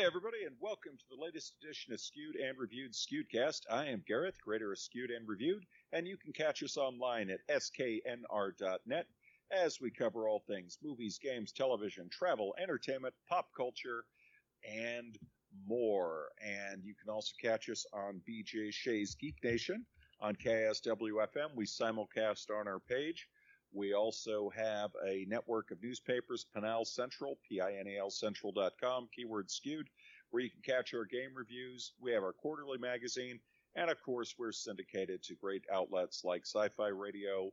Hey, everybody, and welcome to the latest edition of Skewed and Reviewed Skewedcast. I am Gareth, creator of Skewed and Reviewed, and you can catch us online at sknr.net as we cover all things movies, games, television, travel, entertainment, pop culture, and more. And you can also catch us on BJ Shea's Geek Nation on KSWFM. We simulcast on our page. We also have a network of newspapers, Pinal Central, P-I-N-A-L Central.com, keyword skewed, where you can catch our game reviews. We have our quarterly magazine, and of course, we're syndicated to great outlets like Sci-Fi Radio,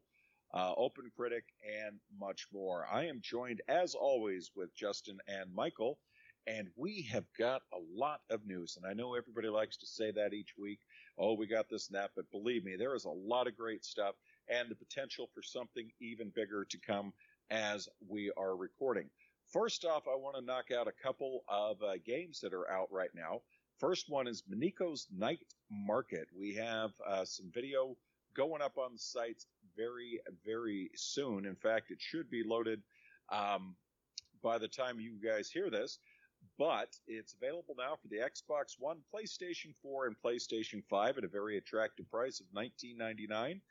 uh, Open Critic, and much more. I am joined, as always, with Justin and Michael, and we have got a lot of news. And I know everybody likes to say that each week. Oh, we got this and that, but believe me, there is a lot of great stuff and the potential for something even bigger to come as we are recording. First off, I want to knock out a couple of uh, games that are out right now. First one is Mineko's Night Market. We have uh, some video going up on the site very, very soon. In fact, it should be loaded um, by the time you guys hear this. But it's available now for the Xbox One, PlayStation 4, and PlayStation 5 at a very attractive price of $19.99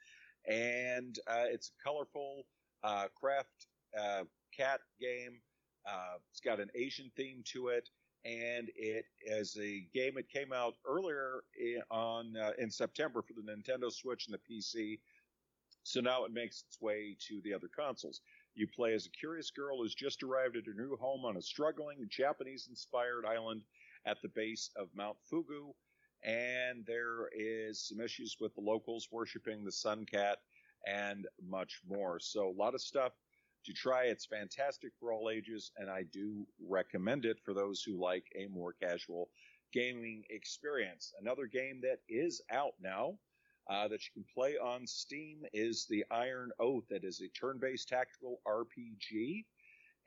and uh, it's a colorful uh, craft uh, cat game. It's got an Asian theme to it, and it is a game. It came out earlier in, on in September for the Nintendo Switch and the PC. So now it makes its way to the other consoles. You play as a curious girl who's just arrived at her new home on a struggling Japanese-inspired island at the base of Mount Fugu and there is some issues with the locals worshiping the sun cat and much more. So a lot of stuff to try. It's fantastic for all ages, and I do recommend it for those who like a more casual gaming experience. Another game that is out now uh, that you can play on Steam is the Iron Oath. That is a turn-based tactical RPG.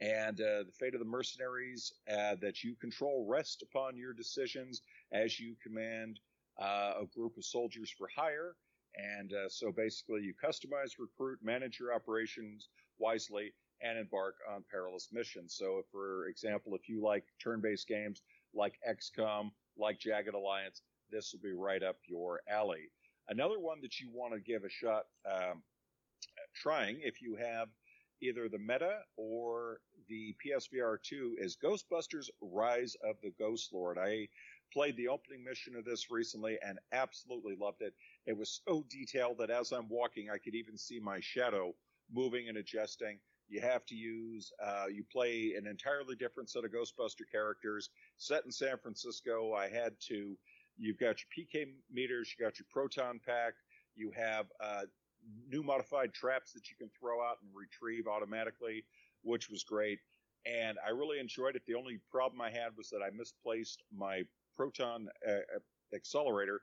And uh, the fate of the mercenaries uh, that you control rests upon your decisions as you command uh, a group of soldiers for hire. And uh, so basically, you customize, recruit, manage your operations wisely, and embark on perilous missions. So, for example, if you like turn based games like XCOM, like Jagged Alliance, this will be right up your alley. Another one that you want to give a shot um, trying if you have either the Meta or the PSVR 2 is Ghostbusters Rise of the Ghost Lord. I played the opening mission of this recently and absolutely loved it. It was so detailed that as I'm walking, I could even see my shadow moving and adjusting. You have to use, uh, you play an entirely different set of Ghostbuster characters set in San Francisco. I had to, you've got your PK meters, you got your proton pack, you have uh, new modified traps that you can throw out and retrieve automatically, which was great. And I really enjoyed it. The only problem I had was that I misplaced my proton uh, uh, accelerator,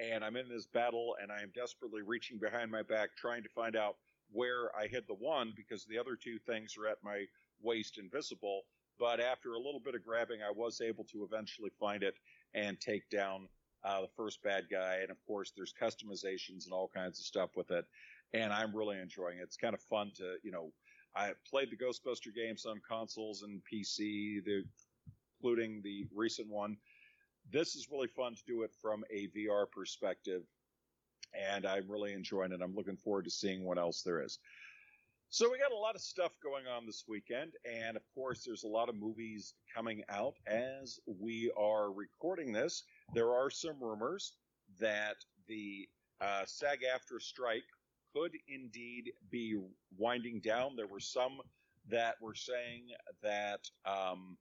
and I'm in this battle, and I am desperately reaching behind my back trying to find out where I hid the one because the other two things are at my waist invisible. But after a little bit of grabbing, I was able to eventually find it and take down uh, the first bad guy. And of course, there's customizations and all kinds of stuff with it. And I'm really enjoying it. It's kind of fun to, you know, I played the Ghostbuster games on consoles and PC, the, including the recent one this is really fun to do it from a VR perspective, and I'm really enjoying it. I'm looking forward to seeing what else there is. So we got a lot of stuff going on this weekend, and of course, there's a lot of movies coming out as we are recording this. There are some rumors that the uh, SAG-AFTRA strike could indeed be winding down. There were some that were saying that um,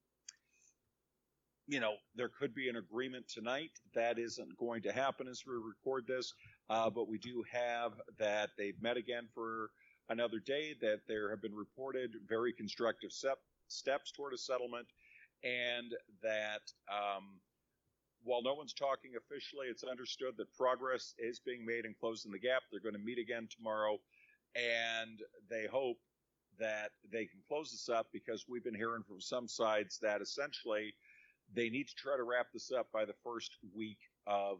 you know, there could be an agreement tonight. That isn't going to happen as we record this, uh, but we do have that they've met again for another day, that there have been reported very constructive step, steps toward a settlement, and that um, while no one's talking officially, it's understood that progress is being made in closing the gap. They're going to meet again tomorrow, and they hope that they can close this up because we've been hearing from some sides that essentially – they need to try to wrap this up by the first week of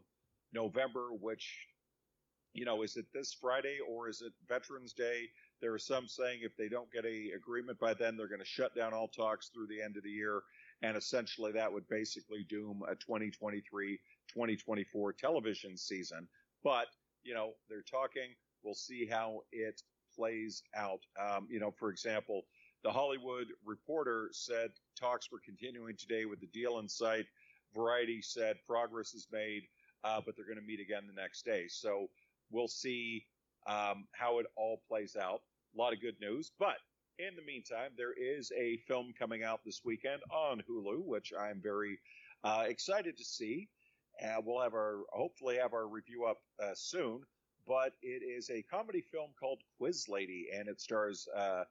November, which, you know, is it this Friday or is it Veterans Day? There are some saying if they don't get a agreement by then, they're going to shut down all talks through the end of the year and essentially that would basically doom a 2023 2024 television season. But, you know, they're talking. We'll see how it plays out. Um, you know, for example, the Hollywood Reporter said talks were continuing today with the deal in sight. Variety said progress is made, uh, but they're going to meet again the next day. So we'll see um, how it all plays out. A lot of good news. But in the meantime, there is a film coming out this weekend on Hulu, which I'm very uh, excited to see. Uh, we'll have our hopefully have our review up uh, soon. But it is a comedy film called Quiz Lady, and it stars uh,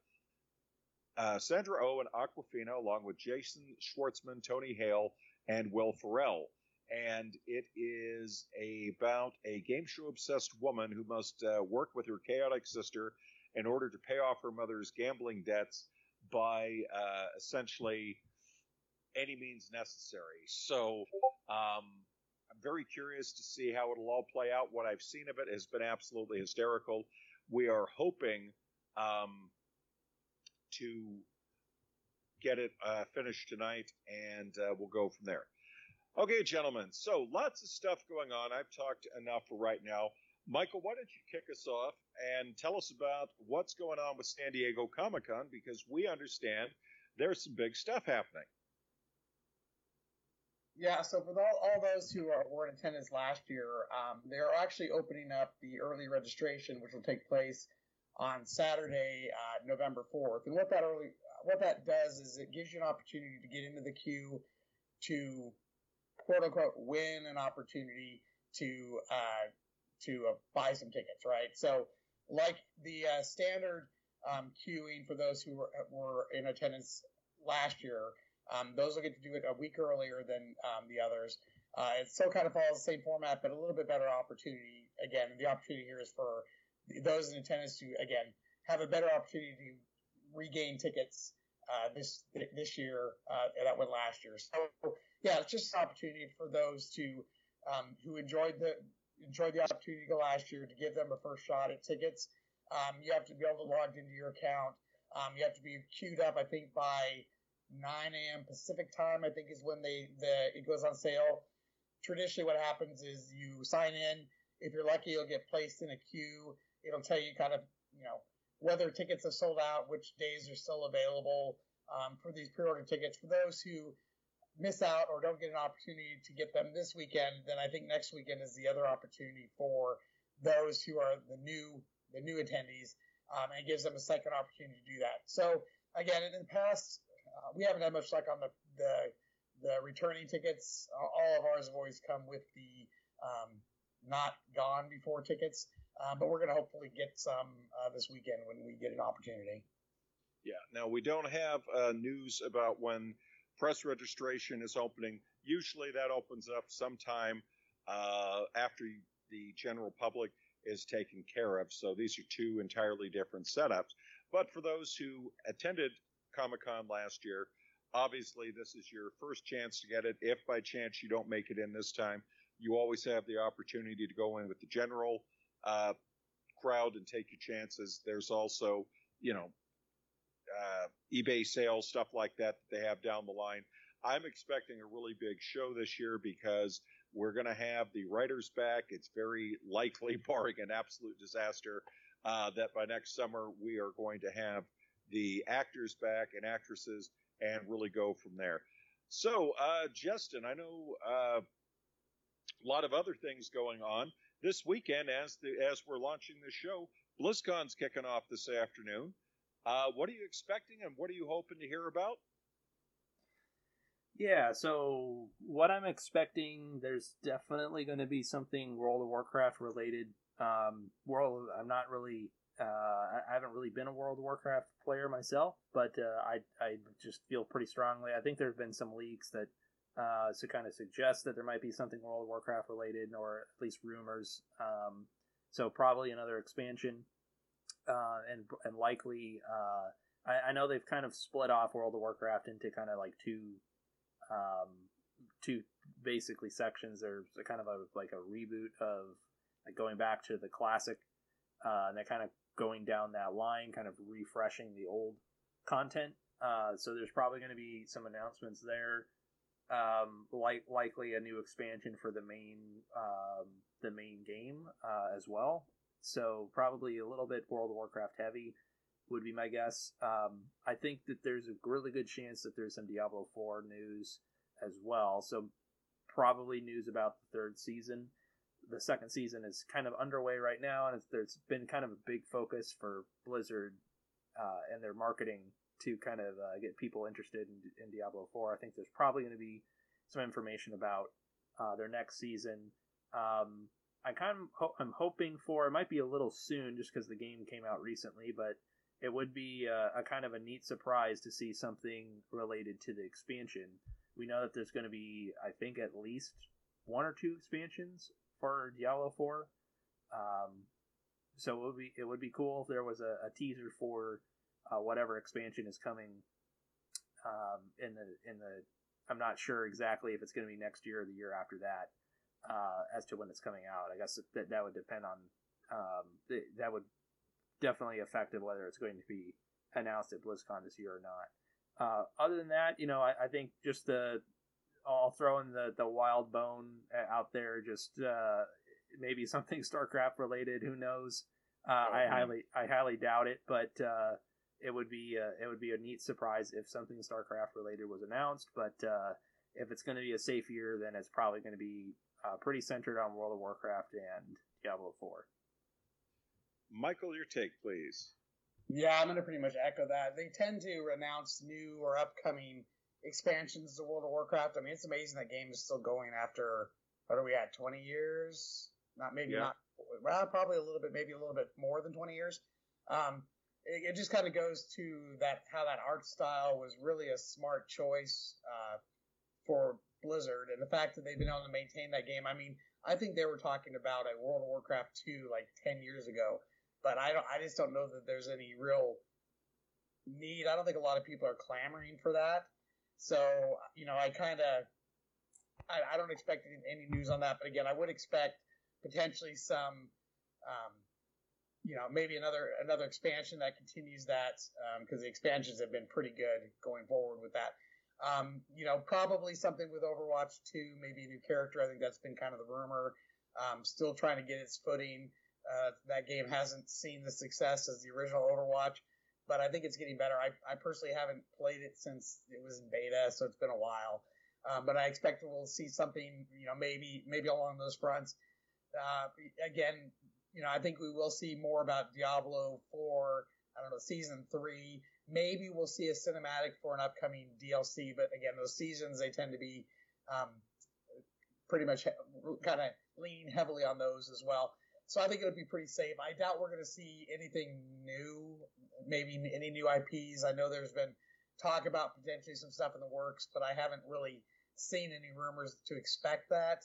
uh, Sandra Oh and Awkwafina, along with Jason Schwartzman, Tony Hale, and Will Ferrell. And it is about a game show obsessed woman who must uh, work with her chaotic sister in order to pay off her mother's gambling debts by uh, essentially any means necessary. So um, I'm very curious to see how it'll all play out. What I've seen of it has been absolutely hysterical. We are hoping um, to get it uh, finished tonight, and uh, we'll go from there. Okay, gentlemen. So lots of stuff going on. I've talked enough for right now. Michael, why don't you kick us off and tell us about what's going on with San Diego Comic Con because we understand there's some big stuff happening. Yeah, so for all, all those who are, were in attendance last year, um, they're actually opening up the early registration, which will take place on Saturday, uh, November 4th. And what that early, what that does is it gives you an opportunity to get into the queue to quote unquote win an opportunity to uh, to uh, buy some tickets, right? So, like the uh, standard um, queuing for those who were, were in attendance last year, um, those will get to do it a week earlier than um, the others. Uh, it still kind of follows the same format, but a little bit better opportunity. Again, the opportunity here is for those in attendance to again have a better opportunity to regain tickets uh, this this year uh, that went last year. So yeah, it's just an opportunity for those to um, who enjoyed the enjoyed the opportunity last year to give them a first shot at tickets. Um, you have to be able to log into your account. Um, you have to be queued up. I think by 9 a.m. Pacific time. I think is when they the it goes on sale. Traditionally, what happens is you sign in. If you're lucky, you'll get placed in a queue It'll tell you kind of, you know, whether tickets are sold out, which days are still available um, for these pre-order tickets. For those who miss out or don't get an opportunity to get them this weekend, then I think next weekend is the other opportunity for those who are the new the new attendees, um, and gives them a second opportunity to do that. So again, in the past, uh, we haven't had much luck on the the, the returning tickets. All of ours have always come with the um, not gone before tickets. Uh, but we're going to hopefully get some uh, this weekend when we get an opportunity. Yeah. Now we don't have uh, news about when press registration is opening. Usually that opens up sometime uh, after the general public is taken care of. So these are two entirely different setups. But for those who attended Comic Con last year, obviously this is your first chance to get it. If by chance you don't make it in this time, you always have the opportunity to go in with the general uh, crowd and take your chances. There's also, you know, uh, eBay sales, stuff like that that they have down the line. I'm expecting a really big show this year because we're going to have the writers back. It's very likely, barring an absolute disaster, uh, that by next summer we are going to have the actors back and actresses and really go from there. So, uh, Justin, I know uh, a lot of other things going on this weekend as the as we're launching the show. BlizzCon's kicking off this afternoon. Uh, what are you expecting, and what are you hoping to hear about? Yeah, so what I'm expecting, there's definitely going to be something World of Warcraft related. Um, World, I'm not really, uh, I haven't really been a World of Warcraft player myself, but uh, I I just feel pretty strongly. I think there's been some leaks that uh, kind of suggest that there might be something World of Warcraft related, or at least rumors. Um, so probably another expansion, uh, and and likely. Uh, I, I, know they've kind of split off World of Warcraft into kind of like two, um, two basically sections. There's a kind of a like a reboot of like going back to the classic, uh, and they're kind of going down that line, kind of refreshing the old content Uh, so there's probably going to be some announcements there. Um, like likely a new expansion for the main um, the main game uh, as well. So probably a little bit World of Warcraft heavy would be my guess. Um, I think that there's a really good chance that there's some Diablo 4 news as well. So probably news about the third season. The second season is kind of underway right now, and there's been kind of a big focus for Blizzard uh, and their marketing to kind of uh, get people interested in, in, Diablo 4. I think there's probably going to be some information about uh, their next season. Um, I kind of ho- I'm hoping for it might be a little soon just because the game came out recently, but it would be a, a, kind of a neat surprise to see something related to the expansion. We know that there's going to be, I think, at least one or two expansions for Diablo 4. Um, so it would be it would be cool if there was a, a teaser for uh, whatever expansion is coming um, in the in the. I'm not sure exactly if it's going to be next year or the year after that uh, as to when it's coming out. I guess that that would depend on um, th- that would definitely affect whether it's going to be announced at BlizzCon this year or not. Uh, other than that, you know, I, I, think just the I'll throw in the the wild bone uh, out there, just uh, maybe something StarCraft related. Who knows? Uh, oh, I highly I highly doubt it, but uh, it would be uh, it would be a neat surprise if something StarCraft related was announced. But if it's going to be a safe year, then it's probably going to be pretty centered on World of Warcraft and Diablo Four. Michael, your take, please. Yeah, I'm going to pretty much echo that. They tend to announce new or upcoming expansions to World of Warcraft. I mean, it's amazing that game is still going after what are we at? 20 years? Not maybe yeah. not. Well, probably a little bit, maybe a little bit more than 20 years. Um, it, it, just kind of goes to that how that art style was really a smart choice uh, for Blizzard, and the fact that they've been able to maintain that game. I mean, I think they were talking about a World of Warcraft 2 like 10 years ago but I don't. I just don't know that there's any real need. I don't think a lot of people are clamoring for that. So you know, I kind of, I, I, don't expect any, news on that. But again, I would expect potentially some, um, you know, maybe another another expansion that continues that because um, the expansions have been pretty good going forward with that. Um, you know, probably something with Overwatch 2, maybe a new character. I think that's been kind of the rumor. Um, still trying to get its footing. Uh, that game hasn't seen the success as the original Overwatch, but I think it's getting better. I, I personally haven't played it since it was in beta, so it's been a while. Um, but I expect we'll see something, you know, maybe maybe along those fronts. Uh, again, you know, I think we will see more about Diablo 4. I don't know, season three. Maybe we'll see a cinematic for an upcoming DLC. But again, those seasons they tend to be um, pretty much kind of leaning heavily on those as well. So I think it would be pretty safe. I doubt we're going to see anything new, maybe any new IPs. I know there's been talk about potentially some stuff in the works, but I haven't really seen any rumors to expect that.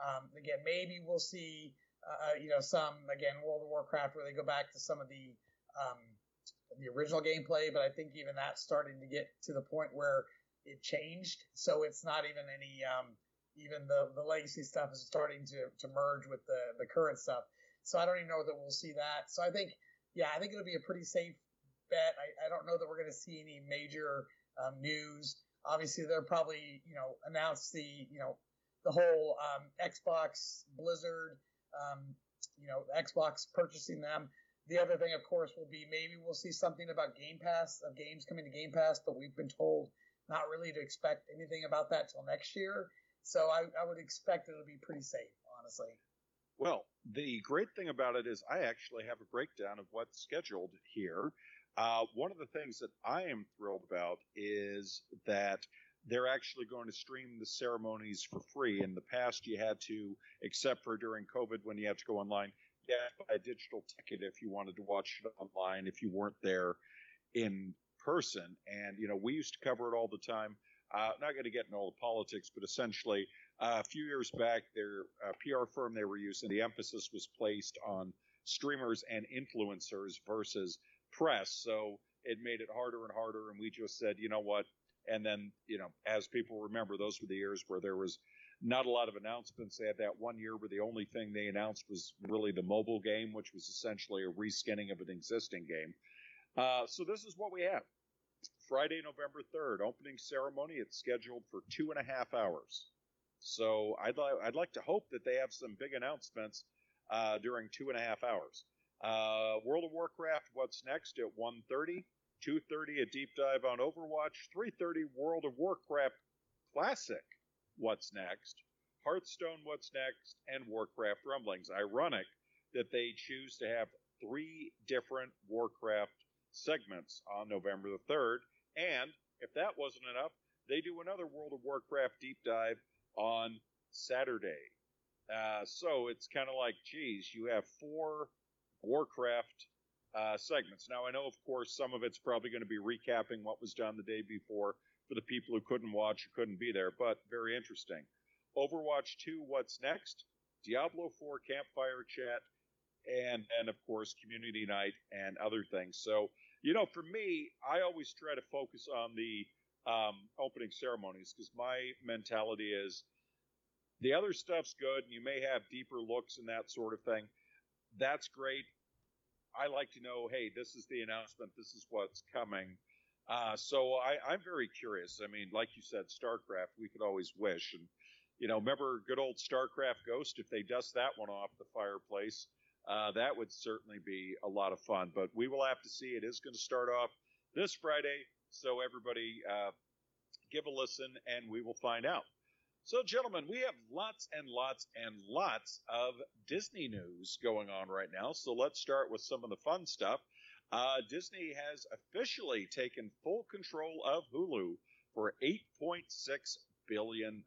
Um, again, maybe we'll see, uh, you know, some again World of Warcraft where they go back to some of the um, the original gameplay, but I think even that's starting to get to the point where it changed, so it's not even any um, even the the legacy stuff is starting to to merge with the the current stuff. So I don't even know that we'll see that. So I think, yeah, I think it'll be a pretty safe bet. I, I don't know that we're going to see any major um, news. Obviously, they're probably, you know, announce the, you know, the whole um, Xbox Blizzard, um, you know, Xbox purchasing them. The other thing, of course, will be maybe we'll see something about Game Pass of games coming to Game Pass, but we've been told not really to expect anything about that till next year. So I, I would expect it'll be pretty safe, honestly. Well, the great thing about it is I actually have a breakdown of what's scheduled here. Uh, one of the things that I am thrilled about is that they're actually going to stream the ceremonies for free. In the past, you had to, except for during COVID when you had to go online, had buy a digital ticket if you wanted to watch it online if you weren't there in person. And, you know, we used to cover it all the time. Uh, not going to get into all the politics, but essentially, uh, a few years back, their uh, PR firm they were using, the emphasis was placed on streamers and influencers versus press. So it made it harder and harder. And we just said, you know what? And then, you know, as people remember, those were the years where there was not a lot of announcements. They had that one year where the only thing they announced was really the mobile game, which was essentially a reskinning of an existing game. Uh, so this is what we have. Friday, November 3rd, opening ceremony. It's scheduled for two and a half hours. So I'd, li- I'd like to hope that they have some big announcements uh, during two and a half hours. Uh, World of Warcraft, what's next at 1.30? 2.30 a deep dive on Overwatch. 3.30 World of Warcraft Classic, what's next? Hearthstone, what's next? And Warcraft Rumblings. Ironic that they choose to have three different Warcraft segments on November the 3rd. And if that wasn't enough, they do another World of Warcraft deep dive on Saturday. Uh, so it's kind of like, geez, you have four Warcraft uh, segments. Now, I know, of course, some of it's probably going to be recapping what was done the day before for the people who couldn't watch or couldn't be there, but very interesting. Overwatch 2, what's next? Diablo 4 campfire chat, and and of course community night and other things. So you know, for me, I always try to focus on the um, opening ceremonies because my mentality is the other stuff's good, and you may have deeper looks and that sort of thing. That's great. I like to know, hey, this is the announcement. This is what's coming. Uh, so I, I'm very curious. I mean, like you said, StarCraft, we could always wish. And, you know, remember good old StarCraft Ghost? If they dust that one off the fireplace, uh, that would certainly be a lot of fun. But we will have to see. It is going to start off this Friday. So everybody uh, give a listen and we will find out. So, gentlemen, we have lots and lots and lots of Disney news going on right now. So, let's start with some of the fun stuff. Uh, Disney has officially taken full control of Hulu for $8.6 billion.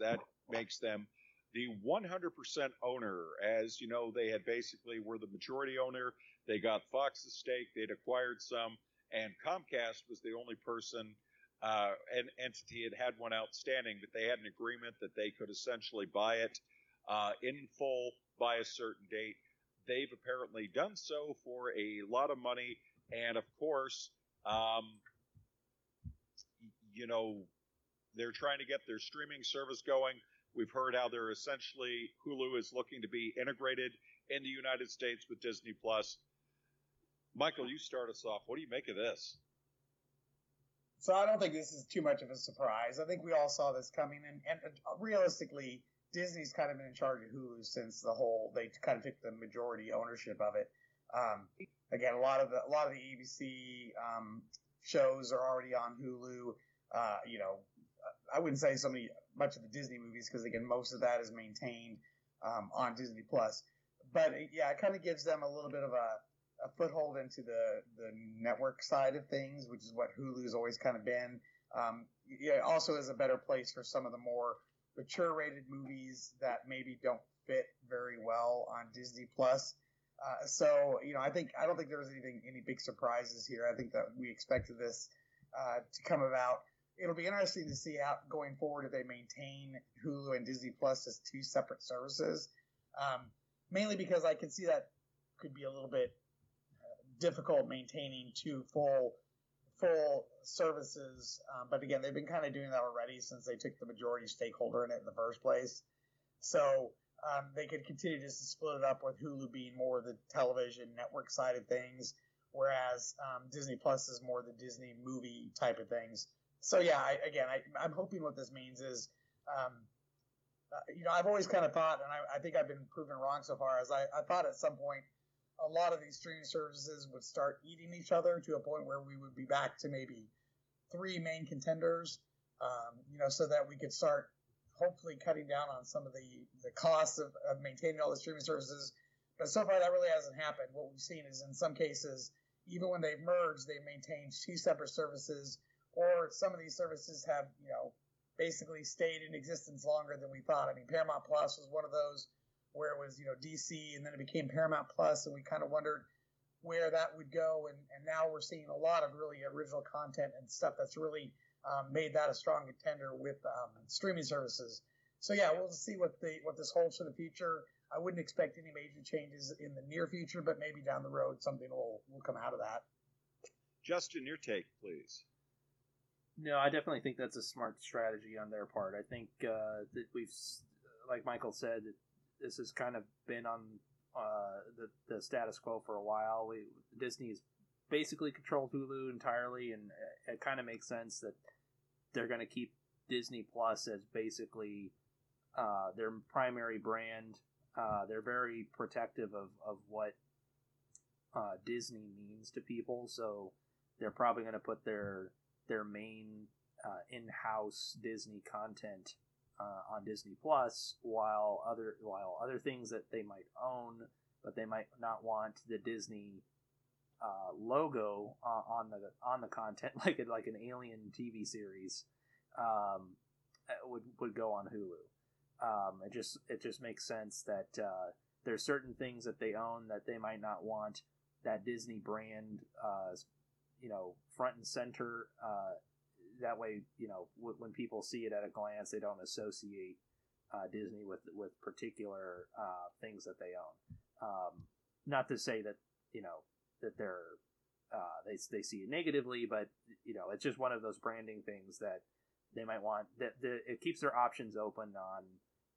That makes them the 100% owner. As you know, they had basically were the majority owner. They got Fox's stake, they'd acquired some, and Comcast was the only person uh, an entity had had one outstanding, but they had an agreement that they could essentially buy it uh, in full by a certain date. They've apparently done so for a lot of money, and of course, um, you know, they're trying to get their streaming service going. We've heard how they're essentially Hulu is looking to be integrated in the United States with Disney Plus. Michael, you start us off. What do you make of this? So I don't think this is too much of a surprise. I think we all saw this coming, and, and realistically, Disney's kind of been in charge of Hulu since the whole they kind of took the majority ownership of it. Um, again, a lot of the a lot of the ABC um, shows are already on Hulu. Uh, you know, I wouldn't say so many much of the Disney movies because again, most of that is maintained um, on Disney Plus. But yeah, it kind of gives them a little bit of a a foothold into the the network side of things, which is what Hulu's always kind of been. Um, yeah, also is a better place for some of the more mature rated movies that maybe don't fit very well on Disney Plus. Uh, so you know, I think I don't think there was anything any big surprises here. I think that we expected this uh, to come about. It'll be interesting to see how going forward if they maintain Hulu and Disney Plus as two separate services. Um, mainly because I can see that could be a little bit difficult maintaining two full full services. Um, but again, they've been kind of doing that already since they took the majority stakeholder in it in the first place. So um, they could continue just to split it up with Hulu being more the television network side of things, whereas um, Disney Plus is more the Disney movie type of things. So yeah, I, again, I, am hoping what this means is, um, uh, you know, I've always kind of thought, and I, I, think I've been proven wrong so far, as I, I thought at some point a lot of these streaming services would start eating each other to a point where we would be back to maybe three main contenders, um, you know, so that we could start hopefully cutting down on some of the, the costs of, of maintaining all the streaming services. But so far, that really hasn't happened. What we've seen is in some cases, even when they've merged, they've maintained two separate services, or some of these services have, you know, basically stayed in existence longer than we thought. I mean, Paramount Plus was one of those where it was you know DC and then it became Paramount Plus, and we kind of wondered where that would go. And, and now we're seeing a lot of really original content and stuff that's really um, made that a strong contender with um, streaming services. So yeah, we'll see what the what this holds for the future. I wouldn't expect any major changes in the near future, but maybe down the road something will will come out of that. Justin, your take, please. No, I definitely think that's a smart strategy on their part. I think uh, that we've, like Michael said, this has kind of been on uh, the the status quo for a while. We, Disney's basically controlled Hulu entirely, and it, it kind of makes sense that they're going to keep Disney Plus as basically uh, their primary brand. Uh, they're very protective of, of what uh, Disney means to people, so they're probably going to put their their main uh, in-house Disney content uh, on Disney Plus, while other while other things that they might own, but they might not want the Disney uh, logo on the on the content, like like an Alien TV series, um, would would go on Hulu. Um, it just it just makes sense that uh, there's certain things that they own that they might not want that Disney brand, uh, you know, front and center. Uh, that way, you know, w- when people see it at a glance, they don't associate uh, Disney with with particular uh, things that they own. Um, not to say that you know that they're uh, they they see it negatively, but you know, it's just one of those branding things that they might want. That the, it keeps their options open on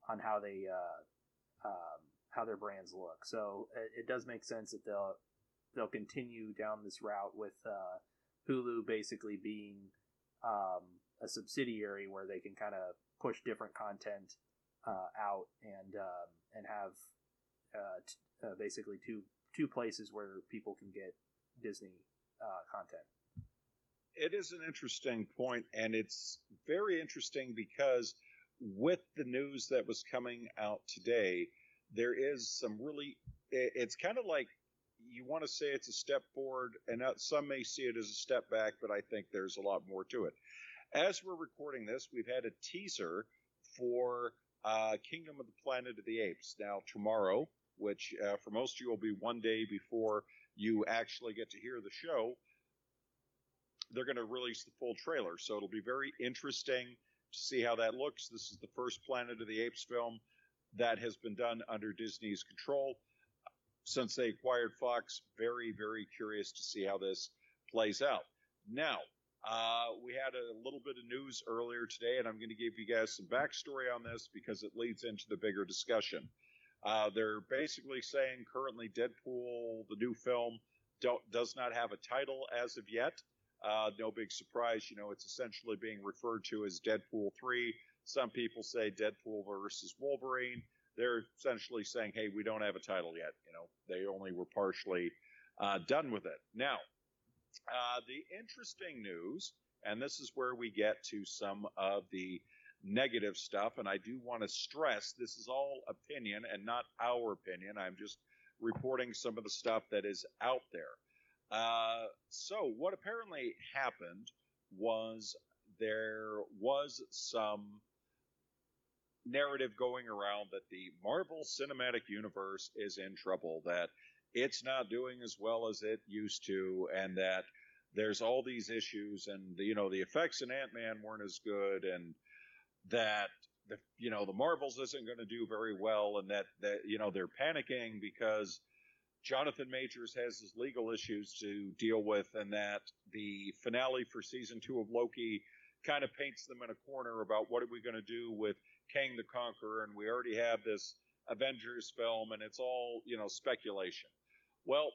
on how they uh, um, how their brands look. So it, it, does make sense that they'll they'll continue down this route with uh, Hulu basically being um, a subsidiary where they can kind of push different content uh, out and um, and have uh, t- uh, basically two two places where people can get Disney uh, content. It is an interesting point, and it's very interesting because with the news that was coming out today, there is some really. It's kind of like you want to say it's a step forward, and some may see it as a step back, but I think there's a lot more to it. As we're recording this, we've had a teaser for uh, Kingdom of the Planet of the Apes. Now, tomorrow, which uh, for most of you will be one day before you actually get to hear the show, they're going to release the full trailer. So it'll be very interesting to see how that looks. This is the first Planet of the Apes film that has been done under Disney's control since they acquired Fox. Very, very curious to see how this plays out. Now, uh, we had a little bit of news earlier today, and I'm going to give you guys some backstory on this because it leads into the bigger discussion. Uh, they're basically saying currently Deadpool, the new film, does not have a title as of yet. Uh, no big surprise, you know, it's essentially being referred to as Deadpool 3. Some people say Deadpool versus Wolverine. They're essentially saying, hey, we don't have a title yet. You know, they only were partially uh, done with it. Now, uh, the interesting news, and this is where we get to some of the negative stuff. And I do want to stress this is all opinion and not our opinion. I'm just reporting some of the stuff that is out there. Uh, so, what apparently happened was there was some narrative going around that the Marvel Cinematic Universe is in trouble, that it's not doing as well as it used to, and that there's all these issues, and you know the effects in Ant Man weren't as good, and that the you know the Marvels isn't going to do very well, and that that you know they're panicking because Jonathan Majors has his legal issues to deal with, and that the finale for season two of Loki kind of paints them in a corner about what are we going to do with Kang the Conqueror, and we already have this Avengers film, and it's all you know speculation. Well,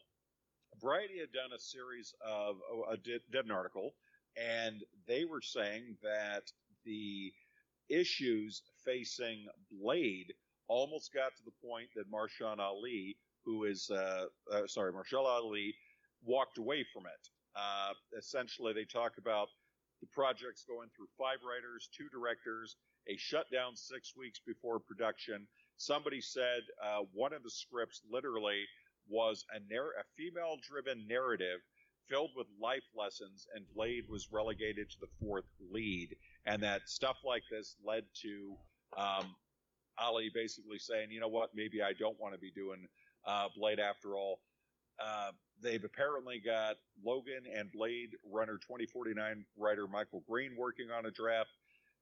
Variety had done a series of a did, did an article, and they were saying that the issues facing Blade almost got to the point that Marshawn Ali, who is uh, uh, sorry, Mahershala Ali, walked away from it. Uh, essentially, they talk about the project's going through five writers, two directors, a shutdown six weeks before production. Somebody said uh, one of the scripts literally was a, narr- a female-driven narrative filled with life lessons, and Blade was relegated to the fourth lead and that stuff like this led to um, Ali basically saying, you know what, maybe I don't want to be doing uh, Blade after all. Uh, they've apparently got Logan and Blade runner 2049 writer Michael Green working on a draft.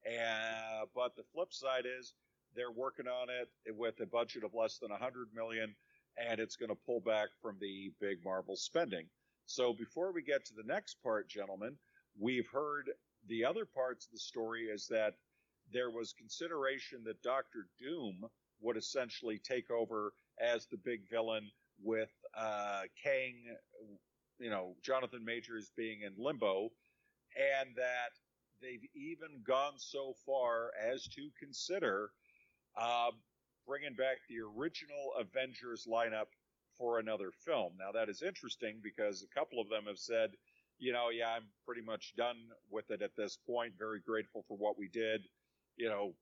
And, but the flip side is they're working on it with a budget of less than 100 million, and it's going to pull back from the big Marvel spending. So before we get to the next part, gentlemen, we've heard the other parts of the story is that there was consideration that Doctor Doom would essentially take over as the big villain with uh, Kang you know, Jonathan Majors being in limbo, and that they've even gone so far as to consider uh, bringing back the original Avengers lineup for another film. Now, that is interesting because a couple of them have said, you know, yeah, I'm pretty much done with it at this point. Very grateful for what we did, you know,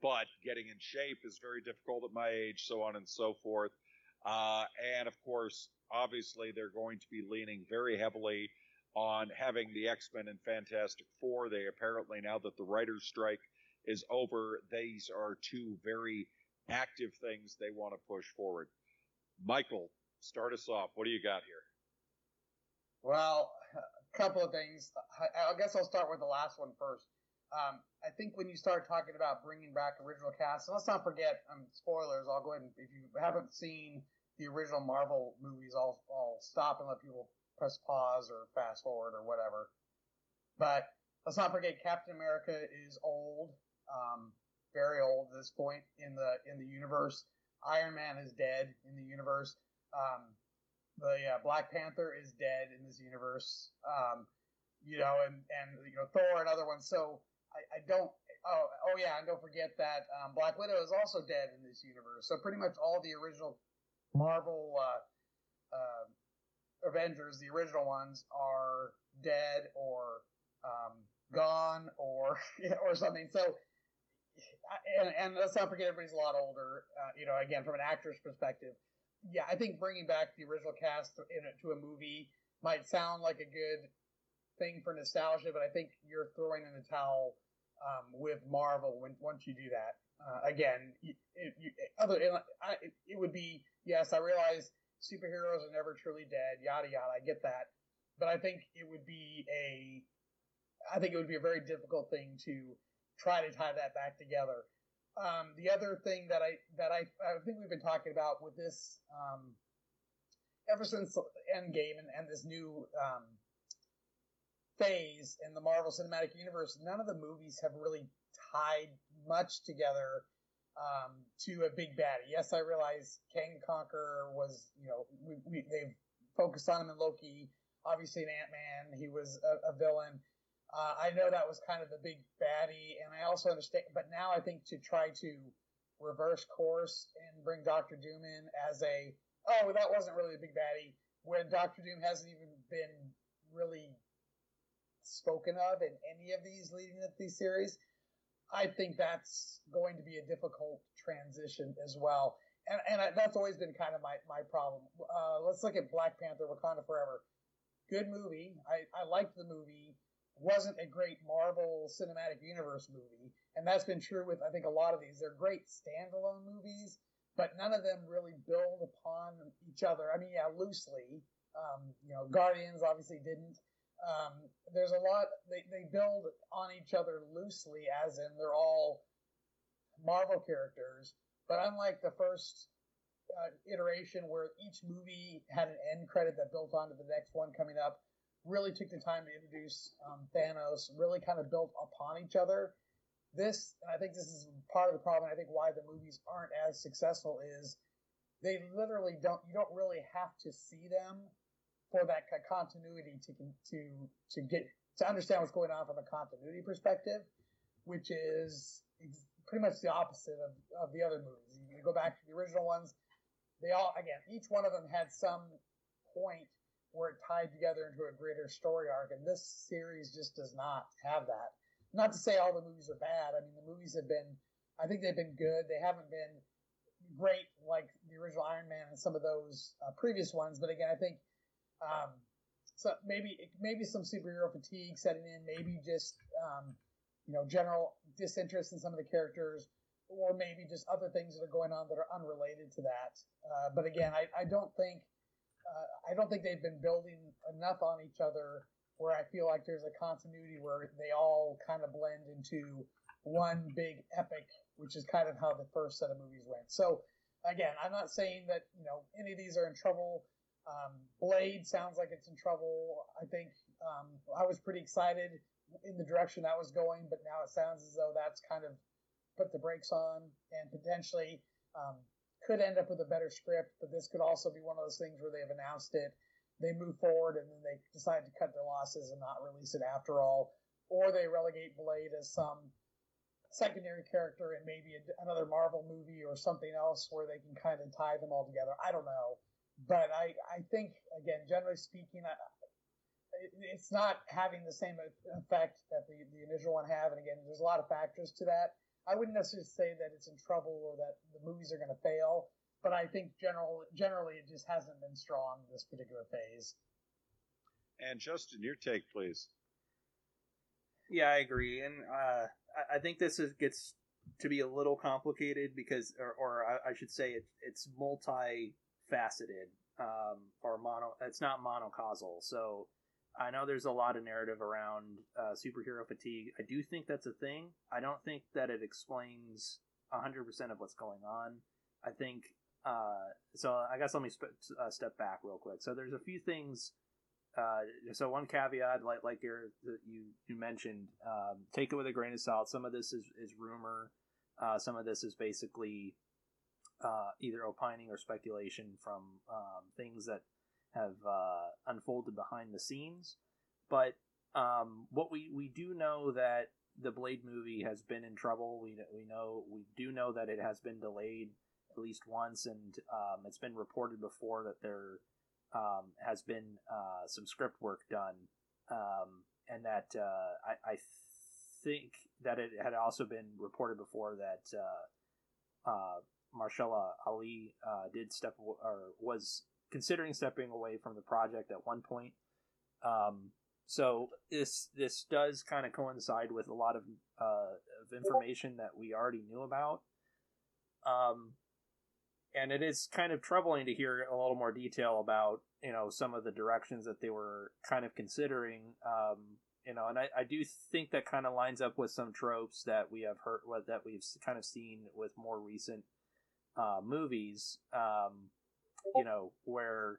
but getting in shape is very difficult at my age, so on and so forth. Uh, and of course, obviously, they're going to be leaning very heavily on having the X Men and Fantastic Four. They apparently, now that the writer's strike is over, these are two very active things they want to push forward. Michael, start us off. What do you got here? Well, a couple of things. I, guess I'll start with the last one first. Um, I think when you start talking about bringing back original cast, and let's not forget, um, spoilers. I'll go ahead and if you haven't seen the original Marvel movies, I'll I'll stop and let people press pause or fast forward or whatever. But let's not forget, Captain America is old, um, very old at this point in the in the universe. Iron Man is dead in the universe. Um, the uh, Black Panther is dead in this universe. Um, you know, and and you know Thor and other ones. So I, I don't. Oh, oh yeah, and don't forget that um, Black Widow is also dead in this universe. So pretty much all the original Marvel uh, uh, Avengers, the original ones, are dead or um, gone or or something. So. And, and let's not forget everybody's a lot older. Uh, you know, again, from an actor's perspective, yeah, I think bringing back the original cast in a, to a movie might sound like a good thing for nostalgia, but I think you're throwing in the towel um, with Marvel when once you do that. Uh, again, it, it, other it, it would be yes, I realize superheroes are never truly dead, yada yada. I get that, but I think it would be a, I think it would be a very difficult thing to try to tie that back together. Um, the other thing that I that I I think we've been talking about with this um, ever since Endgame and, and this new um, phase in the Marvel Cinematic Universe, none of the movies have really tied much together um, to a big baddie. Yes, I realize Kang Conqueror was, you know, we, we, they've focused on him in Loki. Obviously, in Ant Man, he was a, a villain. Uh, I know that was kind of the big baddie, and I also understand. But now I think to try to reverse course and bring Doctor Doom in as a oh, that wasn't really a big baddie when Doctor Doom hasn't even been really spoken of in any of these leading up these series. I think that's going to be a difficult transition as well. And, and I, that's always been kind of my, my problem. Uh, let's look at Black Panther Wakanda Forever. Good movie. I, I liked the movie. Wasn't a great Marvel Cinematic Universe movie. And that's been true with, I think, a lot of these. They're great standalone movies, but none of them really build upon each other. I mean, yeah, loosely. Um, you know, Guardians obviously didn't. Um, there's a lot they, they build on each other loosely, as in they're all Marvel characters. But unlike the first uh, iteration, where each movie had an end credit that built onto the next one coming up, really took the time to introduce um, Thanos, really kind of built upon each other. This, and I think this is part of the problem. I think why the movies aren't as successful is they literally don't. You don't really have to see them for that continuity to to to get to understand what's going on from a continuity perspective, which is pretty much the opposite of, of the other movies. You go back to the original ones, they all again each one of them had some point where it tied together into a greater story arc, and this series just does not have that. Not to say all the movies are bad. I mean, the movies have been, I think they've been good. They haven't been great like the original Iron Man and some of those uh, previous ones, but again, I think um, so maybe maybe some superhero fatigue setting in, maybe just um, you know general disinterest in some of the characters, or maybe just other things that are going on that are unrelated to that. Uh, but again, I, I don't think uh, I don't think they've been building enough on each other where I feel like there's a continuity where they all kind of blend into one big epic, which is kind of how the first set of movies went. So again, I'm not saying that you know any of these are in trouble um, Blade sounds like it's in trouble. I think um, I was pretty excited in the direction that was going, but now it sounds as though that's kind of put the brakes on and potentially um, could end up with a better script. But this could also be one of those things where they've announced it they move forward and then they decide to cut their losses and not release it after all, or they relegate Blade as some secondary character in maybe a, another Marvel movie or something else where they can kind of tie them all together. I don't know, but I I think again, generally speaking, I, it's not having the same effect that the, the initial one have. And again, there's a lot of factors to that. I wouldn't necessarily say that it's in trouble or that the movies are going to fail, but I think general generally it just hasn't been strong this particular phase. And Justin, your take, please. Yeah, I agree, and uh, I think this is, gets to be a little complicated because, or, or I, I, should say, it, it's multifaceted um, or mono. It's not monocausal. So I know there's a lot of narrative around uh, superhero fatigue. I do think that's a thing. I don't think that it explains 100% of what's going on. I think uh, so. I guess let me sp- uh, step back real quick. So there's a few things uh, so one caveat, like like you you mentioned, um, take it with a grain of salt. Some of this is is rumor. Uh, some of this is basically uh, either opining or speculation from um, things that have uh, unfolded behind the scenes. But um, what we we do know that the Blade movie has been in trouble. We we know we do know that it has been delayed at least once, and um, it's been reported before that there um, has been uh, some script work done, um, and that uh, I, I, think that it had also been reported before that uh, Mahershala Ali uh, did step or was considering stepping away from the project at one point. Um, so this this does kind of coincide with a lot of, uh, of information that we already knew about. Um, and it is kind of troubling to hear a little more detail about you know some of the directions that they were kind of considering um, you know and I, I do think that kind of lines up with some tropes that we have heard that we've kind of seen with more recent uh, movies um, you know where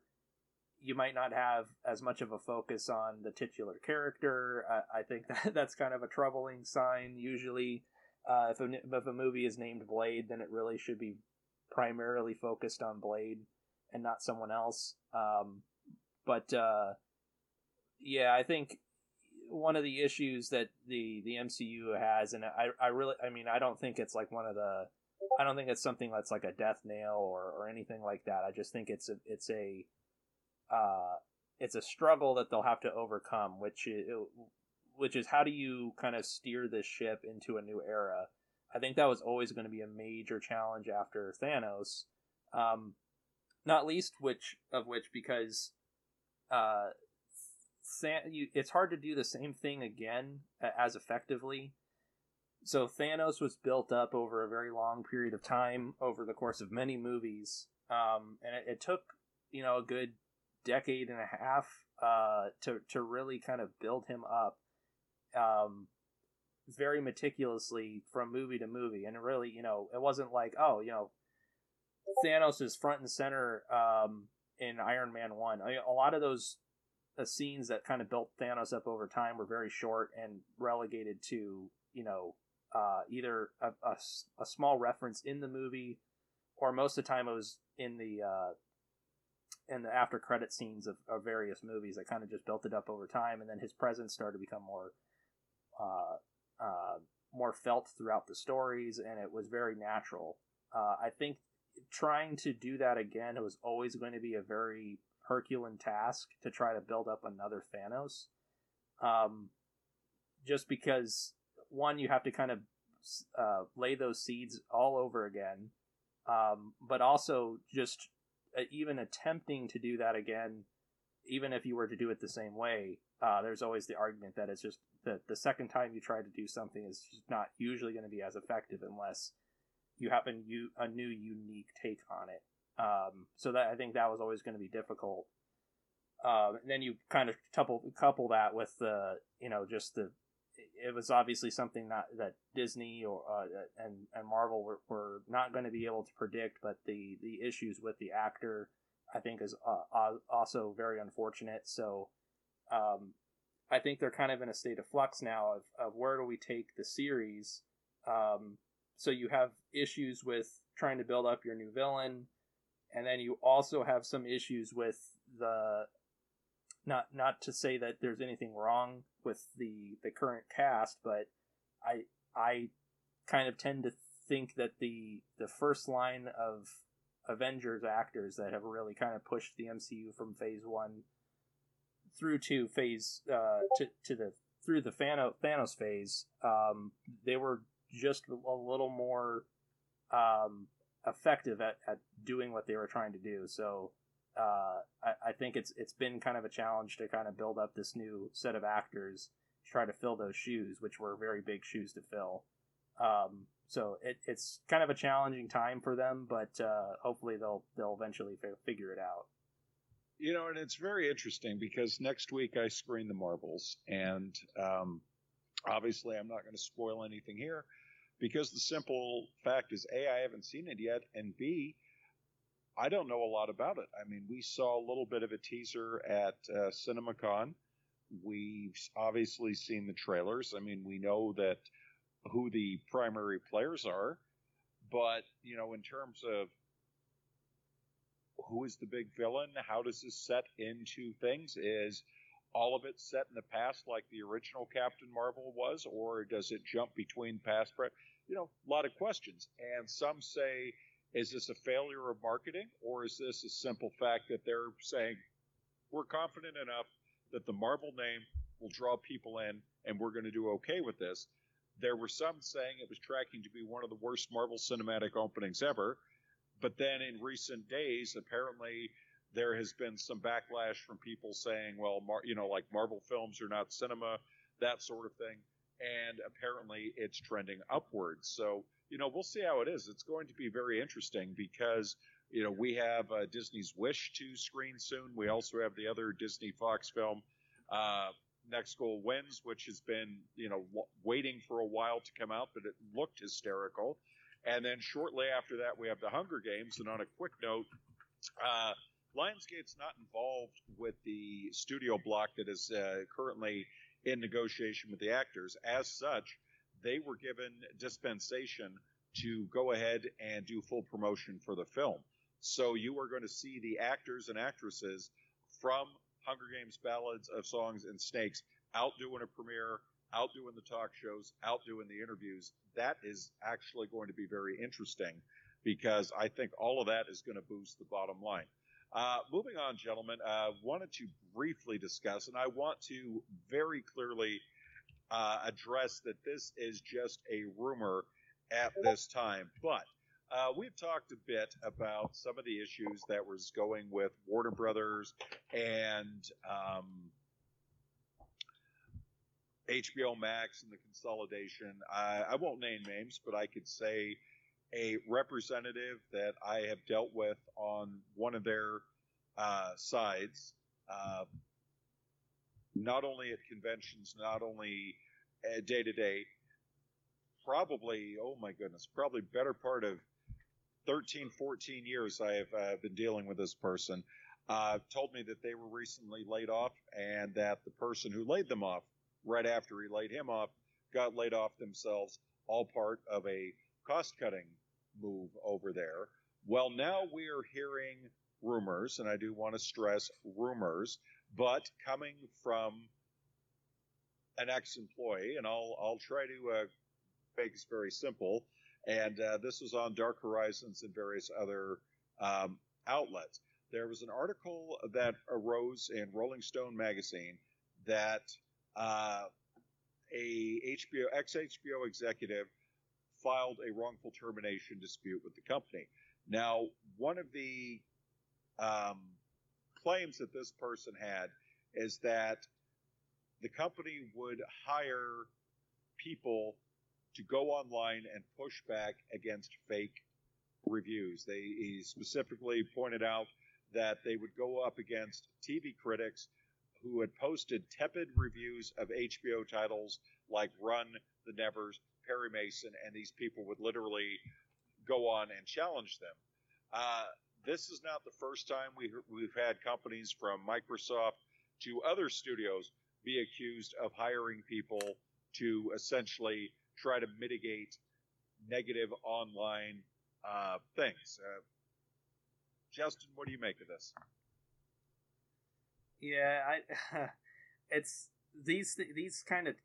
you might not have as much of a focus on the titular character i, I think that that's kind of a troubling sign usually uh, if, a, if a movie is named blade then it really should be primarily focused on Blade and not someone else. Um, but uh, yeah, I think one of the issues that the the MCU has, and I I really I mean I don't think it's like one of the I don't think it's something that's like a death nail or or anything like that. I just think it's a it's a uh, it's a struggle that they'll have to overcome, which is, which is how do you kind of steer this ship into a new era I think that was always going to be a major challenge after Thanos. Um, not least which of which because uh, it's hard to do the same thing again as effectively. So Thanos was built up over a very long period of time, over the course of many movies, um, and it, it, took you know a good decade and a half uh, to to really kind of build him up. Um, very meticulously from movie to movie, and really, you know, it wasn't like, oh, you know, Thanos is front and center um, in Iron Man One. I mean, a lot of those uh, scenes that kind of built Thanos up over time were very short and relegated to, you know, uh, either a, a, a, small reference in the movie, or most of the time it was in the uh, in the after credit scenes of, of various movies that kind of just built it up over time, and then his presence started to become more uh, uh, more felt throughout the stories, and it was very natural. Uh, I think trying to do that again was always going to be a very Herculean task to try to build up another Thanos. Um, just because one, you have to kind of uh, lay those seeds all over again, um, but also just uh, even attempting to do that again, even if you were to do it the same way, uh, there's always the argument that it's just the the second time you try to do something is not usually going to be as effective unless you have a new a new unique take on it. Um, so that I think that was always going to be difficult. Um, and then you kind of couple couple that with the you know just the it was obviously something not that Disney or uh, and and Marvel were, were not going to be able to predict, but the the issues with the actor I think is uh, also very unfortunate. So um, I think they're kind of in a state of flux now of, of where do we take the series. Um, so you have issues with trying to build up your new villain, and then you also have some issues with the not not to say that there's anything wrong with the the current cast, but I I kind of tend to think that the the first line of Avengers actors that have really kind of pushed the MCU from Phase One through to Phase uh, to to the through the Thanos phase, um, they were just a little more um, effective at, at doing what they were trying to do. So uh, I, I, think it's it's been kind of a challenge to kind of build up this new set of actors to try to fill those shoes, which were very big shoes to fill. Um, so it, it's kind of a challenging time for them, but uh, hopefully they'll they'll eventually figure it out. You know, and it's very interesting because next week I screen the Marvels, and um, obviously I'm not going to spoil anything here because the simple fact is a I haven't seen it yet, and b I don't know a lot about it. I mean, we saw a little bit of a teaser at uh, CinemaCon. We've obviously seen the trailers. I mean, we know that who the primary players are, but you know, in terms of who is the big villain, how does this set into things? Is all of it set in the past like the original Captain Marvel was, or does it jump between past? You know, a lot of questions. And some say, is this a failure of marketing, or is this a simple fact that they're saying we're confident enough that the Marvel name will draw people in, and we're going to do okay with this? There were some saying it was tracking to be one of the worst Marvel cinematic openings ever. But then in recent days, apparently there has been some backlash from people saying, well, Mar- you know, like Marvel films are not cinema, that sort of thing. And apparently it's trending upwards. So, you know, we'll see how it is. It's going to be very interesting because, you know, we have uh, Disney's Wish to screen soon. We also have the other Disney Fox film, uh, Next Goal Wins, which has been, you know, w- waiting for a while to come out, but it looked hysterical. And then shortly after that, we have the Hunger Games. And on a quick note, uh, Lionsgate's not involved with the studio block that is uh, currently in negotiation with the actors. As such, they were given dispensation to go ahead and do full promotion for the film. So you are going to see the actors and actresses from Hunger Games Ballads of Songs and Snakes out doing a premiere, out doing the talk shows, out doing the interviews. That is actually going to be very interesting because I think all of that is going to boost the bottom line. Uh, moving on, gentlemen, uh, wanted to briefly discuss, and I want to very clearly uh, address that this is just a rumor at this time, but uh, we've talked a bit about some of the issues that was going with Warner Brothers and um, HBO Max and the consolidation. I, I won't name names, but I could say a representative that I have dealt with on one of their uh, sides, uh, not only at conventions, not only day to day, probably, oh my goodness, probably better part of 13, 14 years I have uh, been dealing with this person. Uh, told me that they were recently laid off and that the person who laid them off right after he laid him off got laid off themselves, all part of a cost cutting move over there. Well, now we are hearing rumors, and I do want to stress rumors, but coming from an ex-employee, and I'll I'll try to uh, make this very simple. And uh, this was on Dark Horizons and various other um, outlets. There was an article that arose in Rolling Stone magazine that uh, a HBO ex HBO executive filed a wrongful termination dispute with the company. Now, one of the um, claims that this person had is that the company would hire people to go online and push back against fake reviews. They he specifically pointed out that they would go up against TV critics who had posted tepid reviews of HBO titles like Run, The Nevers, Perry Mason, and these people would literally go on and challenge them. Uh, this is not the first time we, we've had companies from Microsoft to other studios be accused of hiring people to essentially try to mitigate negative online uh, things. Uh, Justin, what do you make of this? Yeah, I. it's these these kind of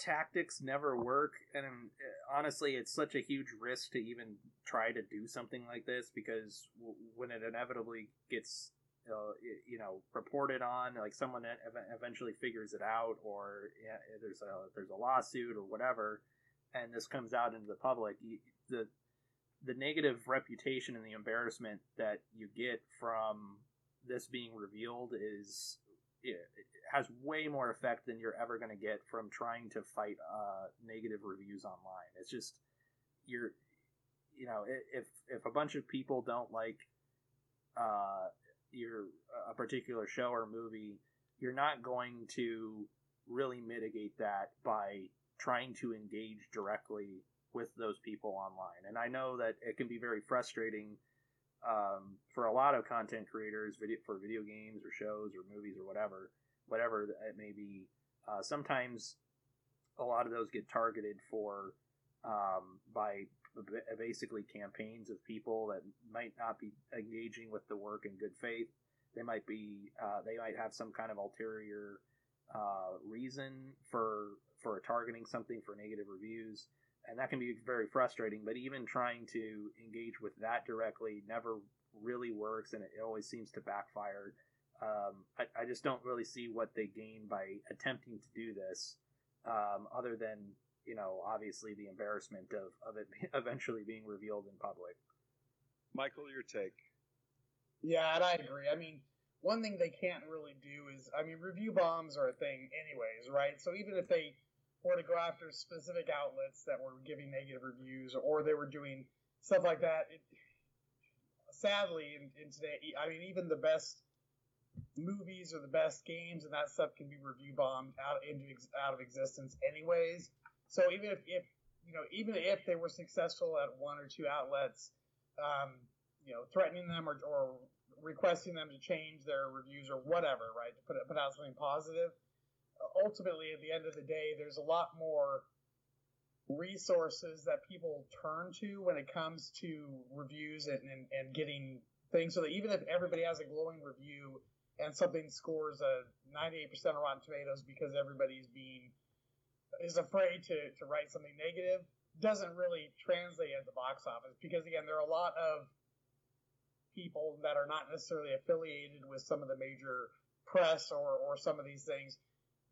tactics never work, and uh, honestly, it's such a huge risk to even try to do something like this because when it inevitably gets uh, you know reported on, like someone eventually figures it out, or yeah, there's a there's a lawsuit or whatever, and this comes out into the public, the the negative reputation and the embarrassment that you get from this being revealed is has way more effect than you're ever going to get from trying to fight uh, negative reviews online. It's just you're, you know, if if a bunch of people don't like uh, your a particular show or movie, you're not going to really mitigate that by trying to engage directly with those people online. And I know that it can be very frustrating um, for a lot of content creators, video for video games or shows or movies or whatever, whatever it may be. Uh, sometimes a lot of those get targeted for um, by basically campaigns of people that might not be engaging with the work in good faith. They might be uh, they might have some kind of ulterior uh, reason for for targeting something for negative reviews and that can be very frustrating. But even trying to engage with that directly never really works, and it always seems to backfire. Um, I, I, just don't really see what they gain by attempting to do this, um, other than you know, obviously the embarrassment of, of it eventually being revealed in public. Michael, your take? Yeah, and I agree. I mean, one thing they can't really do is, I mean, review bombs are a thing, anyways, right? So even if they or to go after specific outlets that were giving negative reviews or they were doing stuff like that. It, sadly, in, in today, I mean, even the best movies or the best games and that stuff can be review bombed out into out of existence, anyways. So even if, if you know, even if they were successful at one or two outlets, um, you know, threatening them or, or requesting them to change their reviews or whatever, right, to put put out something positive ultimately, at the end of the day, there's a lot more resources that people turn to when it comes to reviews and, and, and getting things. So that even if everybody has a glowing review and something scores a 98% of Rotten Tomatoes because everybody's being is afraid to, to write something negative, doesn't really translate at the box office because again, there are a lot of people that are not necessarily affiliated with some of the major press or, or some of these things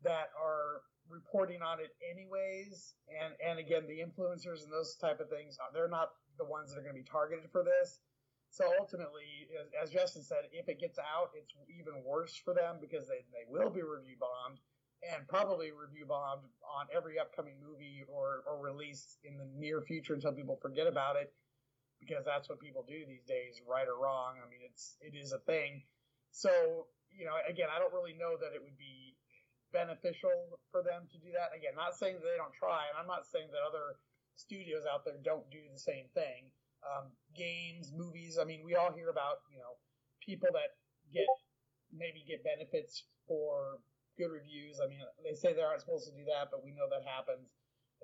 that are reporting on it anyways. And and again, the influencers and those type of things, uh, they're not the ones that are going to be targeted for this. So ultimately, as, Justin said, if it gets out, it's even worse for them because they, they will be review bombed and probably review bombed on every upcoming movie or, or release in the near future until people forget about it because that's what people do these days, right or wrong. I mean, it's it is a thing. So you know, again, I don't really know that it would be beneficial for them to do that. Again, not saying that they don't try, and I'm not saying that other studios out there don't do the same thing. Um, games, movies. I mean, we all hear about you know people that get maybe get benefits for good reviews. I mean, they say they aren't supposed to do that, but we know that happens.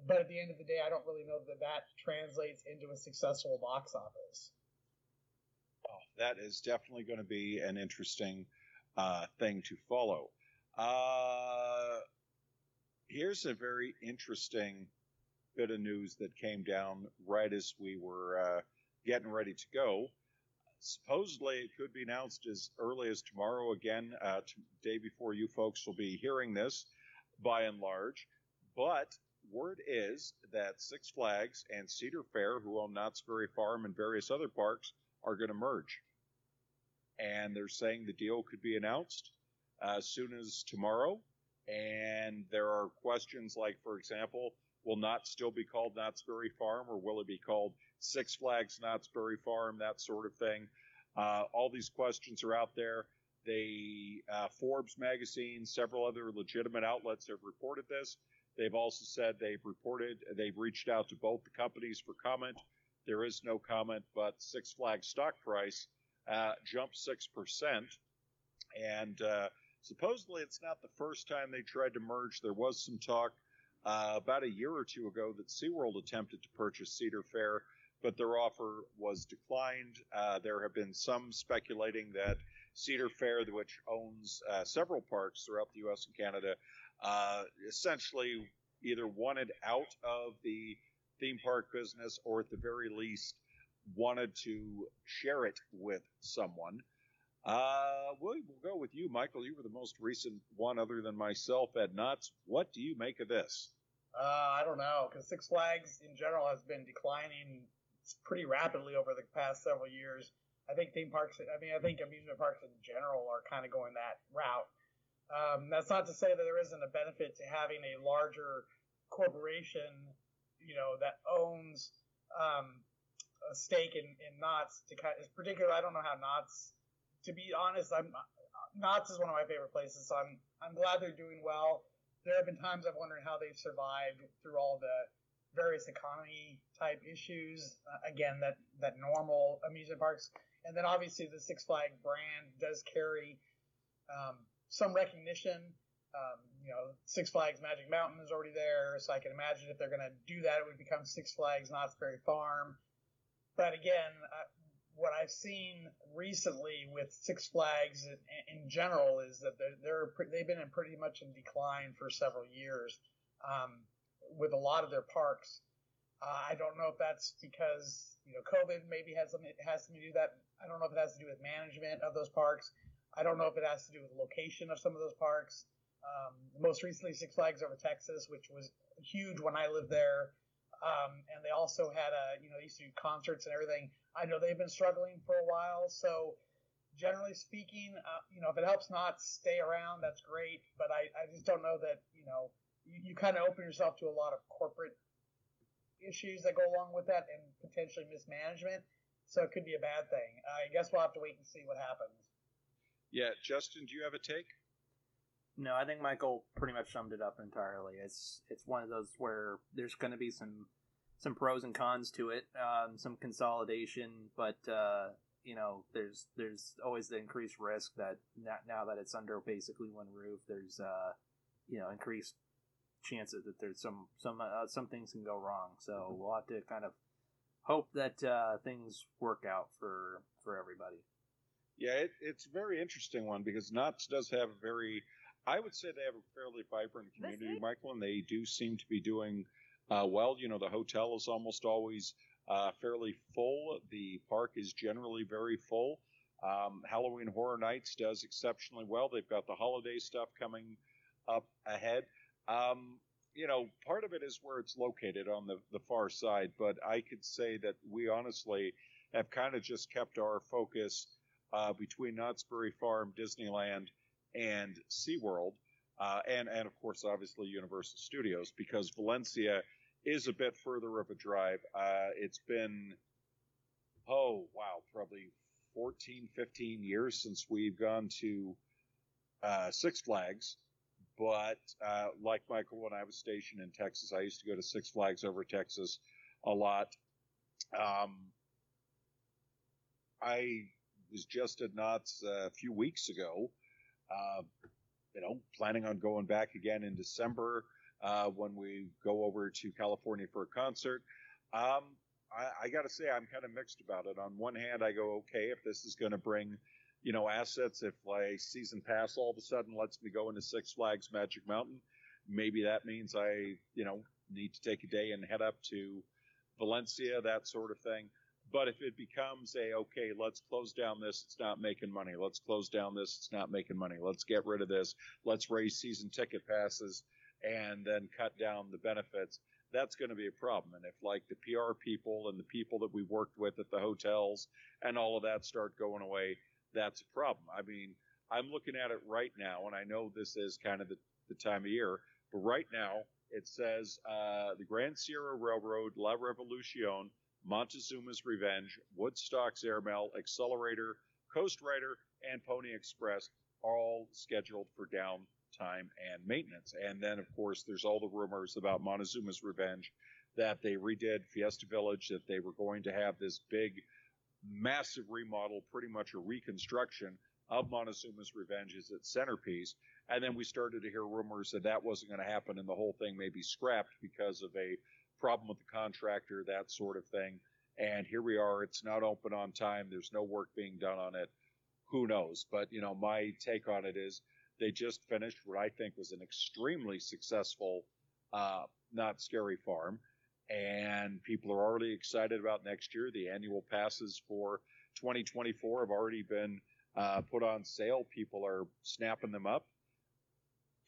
But at the end of the day, I don't really know that that translates into a successful box office. Oh, that is definitely going to be an interesting uh, thing to follow. Uh, here's a very interesting bit of news that came down right as we were uh, getting ready to go. Supposedly, it could be announced as early as tomorrow. Again, uh, day before you folks will be hearing this, by and large. But word is that Six Flags and Cedar Fair, who own Knott's Berry Farm and various other parks, are going to merge. And they're saying the deal could be announced as soon as tomorrow. And there are questions like, for example, will Knott's still be called Knott's Berry Farm or will it be called Six Flags Knott's Berry Farm, that sort of thing. Uh, all these questions are out there. They, uh, Forbes magazine, several other legitimate outlets have reported this. They've also said they've reported, they've reached out to both the companies for comment. There is no comment, but Six Flags stock price uh, jumped 6%. And uh, Supposedly, it's not the first time they tried to merge. There was some talk uh, about a year or two ago that SeaWorld attempted to purchase Cedar Fair, but their offer was declined. Uh, there have been some speculating that Cedar Fair, which owns uh, several parks throughout the U.S. and Canada, uh, essentially either wanted out of the theme park business or at the very least wanted to share it with someone. Uh, we'll, we'll go with you, Michael. You were the most recent one other than myself at Knott's. What do you make of this? Uh, I don't know, because Six Flags in general has been declining pretty rapidly over the past several years. I think theme parks, I mean, I think amusement parks in general are kind of going that route. Um, that's not to say that there isn't a benefit to having a larger corporation, you know, that owns um, a stake in, in Knott's. To kind of, particularly, I don't know how Knott's. To be honest, I'm Knott's is one of my favorite places, so I'm I'm glad they're doing well there have been times I've wondered how they've survived through all the various economy type issues. Uh, again, that that normal amusement parks, and then obviously the Six Flag brand does carry um, some recognition. Um, you know, Six Flags Magic Mountain is already there, so I can imagine if they're going to do that, it would become Six Flags Knott's Berry Farm. But again, uh, what I've seen recently with Six Flags in, in general is that they're, they're they've been in pretty much in decline for several years um, with a lot of their parks. Uh, I don't know if that's because you know COVID maybe has something has something to do with that. I don't know if it has to do with management of those parks. I don't know if it has to do with location of some of those parks. Um, most recently, Six Flags over Texas, which was huge when I lived there. Um, and they also had a, you know, they used to do concerts and everything. I know they've been struggling for a while. So generally speaking, uh, you know, if it helps Knott's stay around, that's great. But I, I just don't know that, you know, you, you kind of open yourself to a lot of corporate issues that go along with that and potentially mismanagement. So it could be a bad thing. Uh, I guess we'll have to wait and see what happens. Yeah, Justin, do you have a take? No, I think Michael pretty much summed it up entirely. It's it's one of those where there's going to be some some pros and cons to it, um, some consolidation, but uh, you know, there's there's always the increased risk that now that it's under basically one roof, there's uh, you know increased chances that there's some some uh, some things can go wrong. So we'll have to kind of hope that uh, things work out for for everybody. Yeah, it, it's a very interesting one because Knott's does have a very I would say they have a fairly vibrant community, Michael, and they do seem to be doing uh, well. You know, the hotel is almost always uh, fairly full. The park is generally very full. Um, Halloween Horror Nights does exceptionally well. They've got the holiday stuff coming up ahead. Um, you know, part of it is where it's located on the, the far side, but I could say that we honestly have kind of just kept our focus uh, between Knott's Berry Farm, Disneyland, and SeaWorld, uh, and, and of course, obviously Universal Studios, because Valencia is a bit further of a drive. Uh, it's been, oh, wow, probably 14, 15 years since we've gone to uh, Six Flags. But uh, like Michael, when I was stationed in Texas, I used to go to Six Flags over Texas a lot. Um, I was just at Knott's uh, a few weeks ago, uh, you know, planning on going back again in December uh, when we go over to California for a concert. Um, I, I got to say, I'm kind of mixed about it. On one hand, I go, okay, if this is going to bring, you know, assets, if like season pass all of a sudden lets me go into Six Flags Magic Mountain, maybe that means I, you know, need to take a day and head up to Valencia, that sort of thing. But if it becomes a, okay, let's close down this, it's not making money. Let's close down this, it's not making money. Let's get rid of this. Let's raise season ticket passes and then cut down the benefits. That's going to be a problem. And if like the PR people and the people that we worked with at the hotels and all of that start going away, that's a problem. I mean, I'm looking at it right now, and I know this is kind of the, the time of year, but right now it says uh, the Grand Sierra Railroad La Revolucion Montezuma's Revenge, Woodstock's Airmail, Xcelerator, Coast Rider, and Pony Express are all scheduled for downtime and maintenance. And then, of course, there's all the rumors about Montezuma's Revenge that they redid Fiesta Village, that they were going to have this big, massive remodel, pretty much a reconstruction of Montezuma's Revenge as its centerpiece. And then we started to hear rumors that that wasn't going to happen and the whole thing may be scrapped because of a problem with the contractor, that sort of thing. And here we are. It's not open on time. There's no work being done on it. Who knows? But, you know, my take on it is they just finished what I think was an extremely successful, uh, Knott's Scary Farm. And people are already excited about next year. The annual passes for 2024 have already been uh, put on sale. People are snapping them up.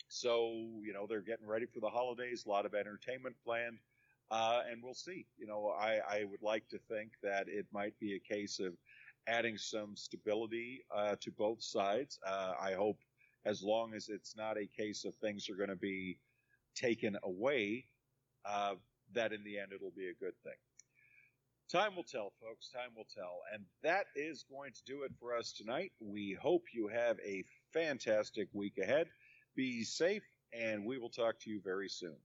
So, you know, they're getting ready for the holidays, a lot of entertainment planned. Uh, and we'll see. You know, I, I would like to think that it might be a case of adding some stability uh, to both sides. Uh, I hope as long as it's not a case of things are going to be taken away, uh, that in the end it'll be a good thing. Time will tell, folks. Time will tell. And that is going to do it for us tonight. We hope you have a fantastic week ahead. Be safe, and we will talk to you very soon.